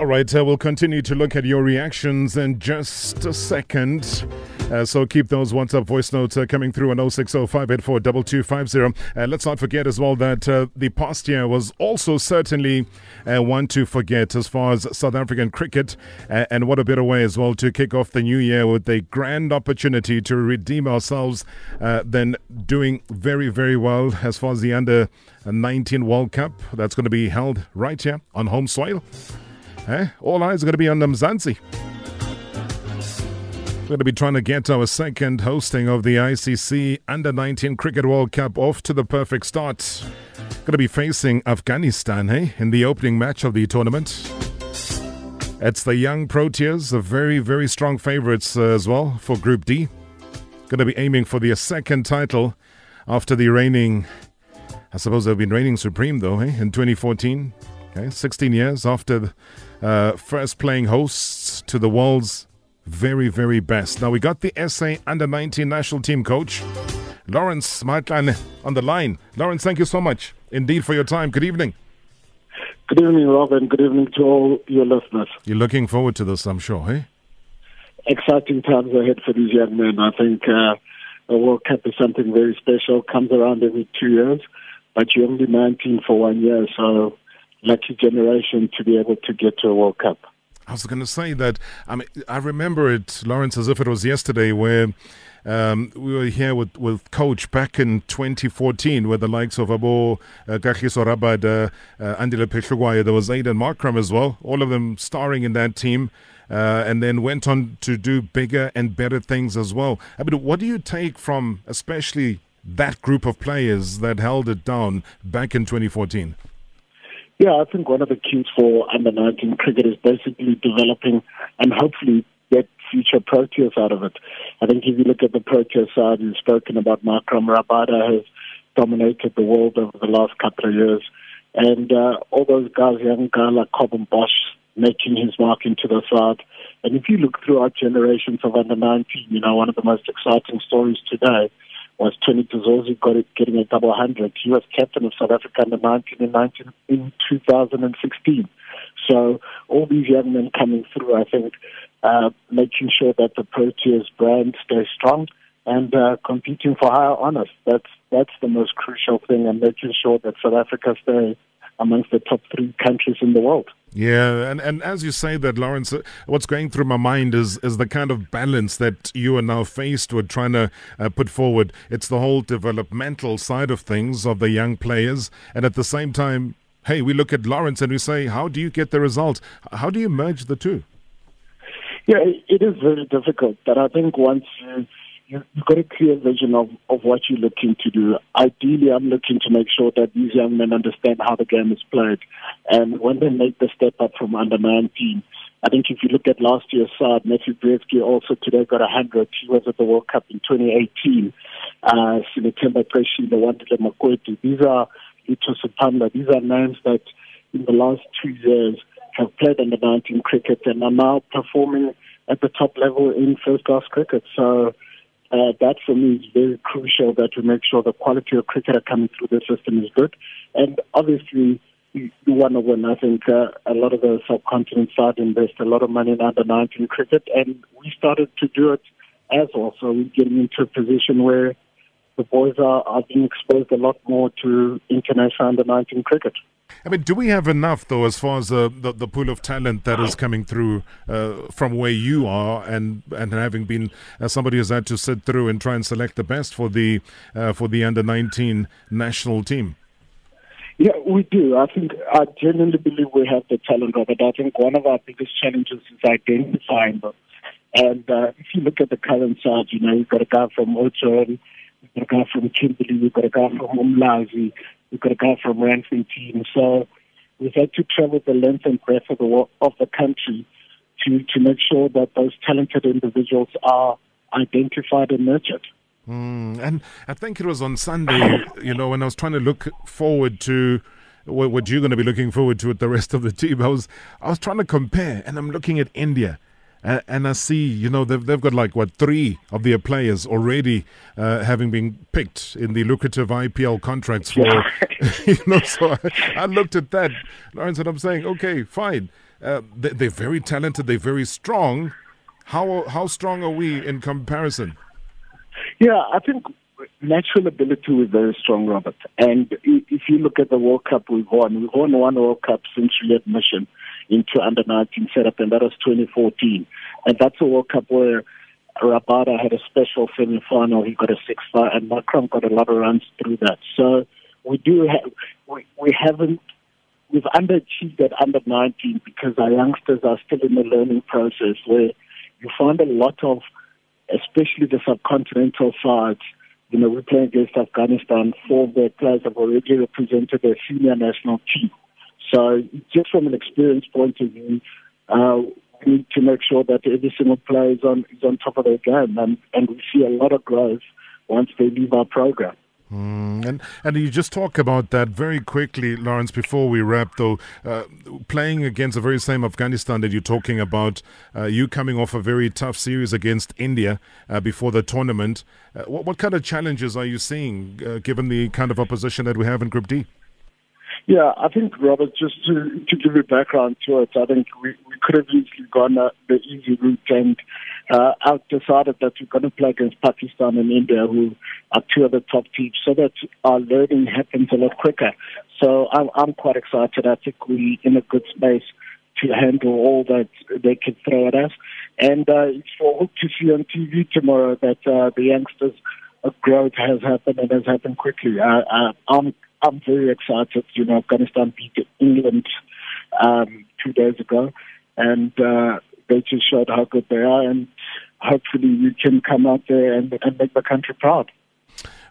All right, uh, we'll continue to look at your reactions in just a second. Uh, so keep those WhatsApp voice notes uh, coming through on 0605842250. Uh, let's not forget as well that uh, the past year was also certainly uh, one to forget as far as South African cricket. Uh, and what a better way as well to kick off the new year with a grand opportunity to redeem ourselves than doing very, very well as far as the under 19 World Cup that's going to be held right here on home soil. Eh? All eyes are going to be on Mzansi. We're going to be trying to get our second hosting of the ICC Under 19 Cricket World Cup off to the perfect start. Going to be facing Afghanistan eh, in the opening match of the tournament. It's the young Proteas, the very, very strong favourites uh, as well for Group D. Going to be aiming for their second title after the reigning, I suppose they've been reigning supreme though, eh, in 2014. Okay, 16 years after uh, first playing hosts to the world's very, very best. Now, we got the SA under 19 national team coach, Lawrence Mahatlane, on the line. Lawrence, thank you so much indeed for your time. Good evening. Good evening, Robin. Good evening to all your listeners. You're looking forward to this, I'm sure, eh? Exciting times ahead for these young men. I think uh, the World Cup is something very special. Comes around every two years, but you're only 19 for one year, so lucky generation to be able to get to a World Cup. I was going to say that. I mean, I remember it, Lawrence, as if it was yesterday, where um, we were here with, with Coach back in 2014, where the likes of Abo, uh, Kagiso Rabada, uh, Andile Phehlukwayo, there was Aiden Markram as well, all of them starring in that team. Uh, and then went on to do bigger and better things as well. I mean, what do you take from especially that group of players that held it down back in 2014? Yeah, I think one of the keys for under 19 cricket is basically developing and hopefully get future Proteas out of it. I think if you look at the Protea side, you've spoken about Markram Rabada has dominated the world over the last couple of years. And uh, all those guys, young guys like Corbin Bosch, making his mark into the side. And if you look throughout generations of under 19, you know, one of the most exciting stories today was Tony de Zorzi got it, getting a double hundred. He was captain of South Africa under 19 in, 19 in 2016. So all these young men coming through, I think, uh, making sure that the Proteas brand stays strong and uh, competing for higher honors. That's that's the most crucial thing, and making sure that South Africa stays amongst the top three countries in the world. Yeah, and, and as you say that, Lawrence, uh, what's going through my mind is is the kind of balance that you are now faced with trying to uh, put forward. It's the whole developmental side of things of the young players, and at the same time, hey, we look at Lawrence and we say, how do you get the result? How do you merge the two? Yeah, it is very difficult, but I think once you you've got a clear vision of, of what you're looking to do. Ideally, I'm looking to make sure that these young men understand how the game is played. And when they make the step up from under 19, I think if you look at last year's side, Matthew Breetzke also today got 100. He was at the World Cup in 2018. Uh, Sinethemba Qeshile, to Makwetu. These are Lutho Sipamla. These are names that in the last two years have played under 19 cricket and are now performing at the top level in first class cricket. So uh, that for me is very crucial that we make sure the quality of cricketer coming through the system is good. And obviously, want to win. I think uh, a lot of the subcontinent side invest a lot of money in under 19 cricket, and we started to do it as well. So we're getting into a position where the boys are, are being exposed a lot more to international under 19 cricket. I mean, do we have enough though, as far as uh, the the pool of talent that is coming through uh, from where you are, and and having been uh, somebody who's had to sit through and try and select the best for the uh, for the under nineteen national team? Yeah, we do. I think I genuinely believe we have the talent, Robert. I think one of our biggest challenges is identifying them. And uh, if you look at the current side, you know, you've got a guy from Oudtshoorn, you've got a guy from Kimberley, you've got a guy from Umlazi, We've got a guy from Randfontein team. So we've had to travel the length and breadth of the, of the country to, to make sure that those talented individuals are identified and nurtured. Mm, and I think it was on Sunday, you know, when I was trying to look forward to what you're going to be looking forward to with the rest of the team. I was I was trying to compare, and I'm looking at India. And I see, you know, they've, they've got like, what, three of their players already uh, having been picked in the lucrative IPL contracts for, you know, so I, I, looked at that, Lawrence, and I'm saying, okay, fine. uh, they, are very talented, they're very strong. How how strong are we in comparison? Yeah, I think natural ability was very strong, Robert. And if you look at the World Cup we've won, we've won one World Cup since readmission into under 19 setup, and that was 2014. And that's a World Cup where Rabada had a special semi-final. He got a six-for, and Markram got a lot of runs through that. So we do have we, we haven't we've underachieved at under 19 because our youngsters are still in the learning process where you find a lot of, especially the subcontinental sides. You know, we play against Afghanistan. Four of their players have already represented their senior national team. So just from an experience point of view, uh, we need to make sure that every single player is on is on top of their game, and, and we see a lot of growth once they leave our program. Mm, and and you just talk about that very quickly, Lawrence. Before we wrap, though, uh, playing against the very same Afghanistan that you're talking about, uh, you coming off a very tough series against India uh, before the tournament. Uh, what, what kind of challenges are you seeing, uh, given the kind of opposition that we have in Group D? Yeah, I think Robert, just to to give you background to it, I think we, we could have easily gone uh, the easy route and uh, out decided that we're going to play against Pakistan and India, who are two of the top teams, so that our learning happens a lot quicker. So I'm I'm quite excited. I think we're in a good space to handle all that they can throw at us, and uh, it's for hope to see on TV tomorrow that uh, the youngsters' growth has happened and has happened quickly. Uh, uh, I'm I'm very excited. You know, Afghanistan beat England um, two days ago, and uh, they just showed how good they are. And hopefully, we can come out there and, and make the country proud.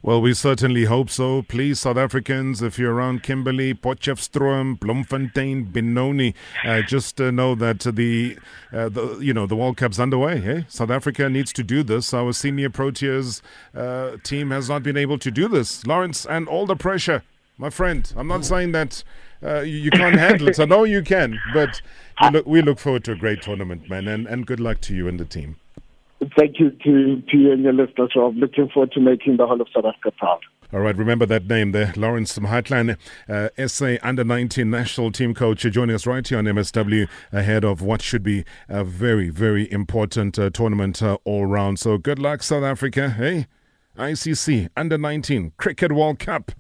Well, we certainly hope so. Please, South Africans, if you're around Kimberley, Potchefstroom, Bloemfontein, Benoni, uh, just uh, know that the, uh, the you know the World Cup's underway. Eh? South Africa needs to do this. Our senior Proteas uh, team has not been able to do this. Lawrence, and all the pressure my friend. I'm not saying that uh, you, you, can't handle it. I know you can, but look, we look forward to a great tournament, man, and, and good luck to you and the team. Thank you to, to you and your listeners, I'm Looking forward to making the whole of South Africa proud. All right, remember that name there, Lawrence Mahatlane, uh, SA Under 19 national team coach, joining us right here on MSW ahead of what should be a very, very important uh, tournament uh, all round. So good luck, South Africa. Hey, ICC Under 19 Cricket World Cup.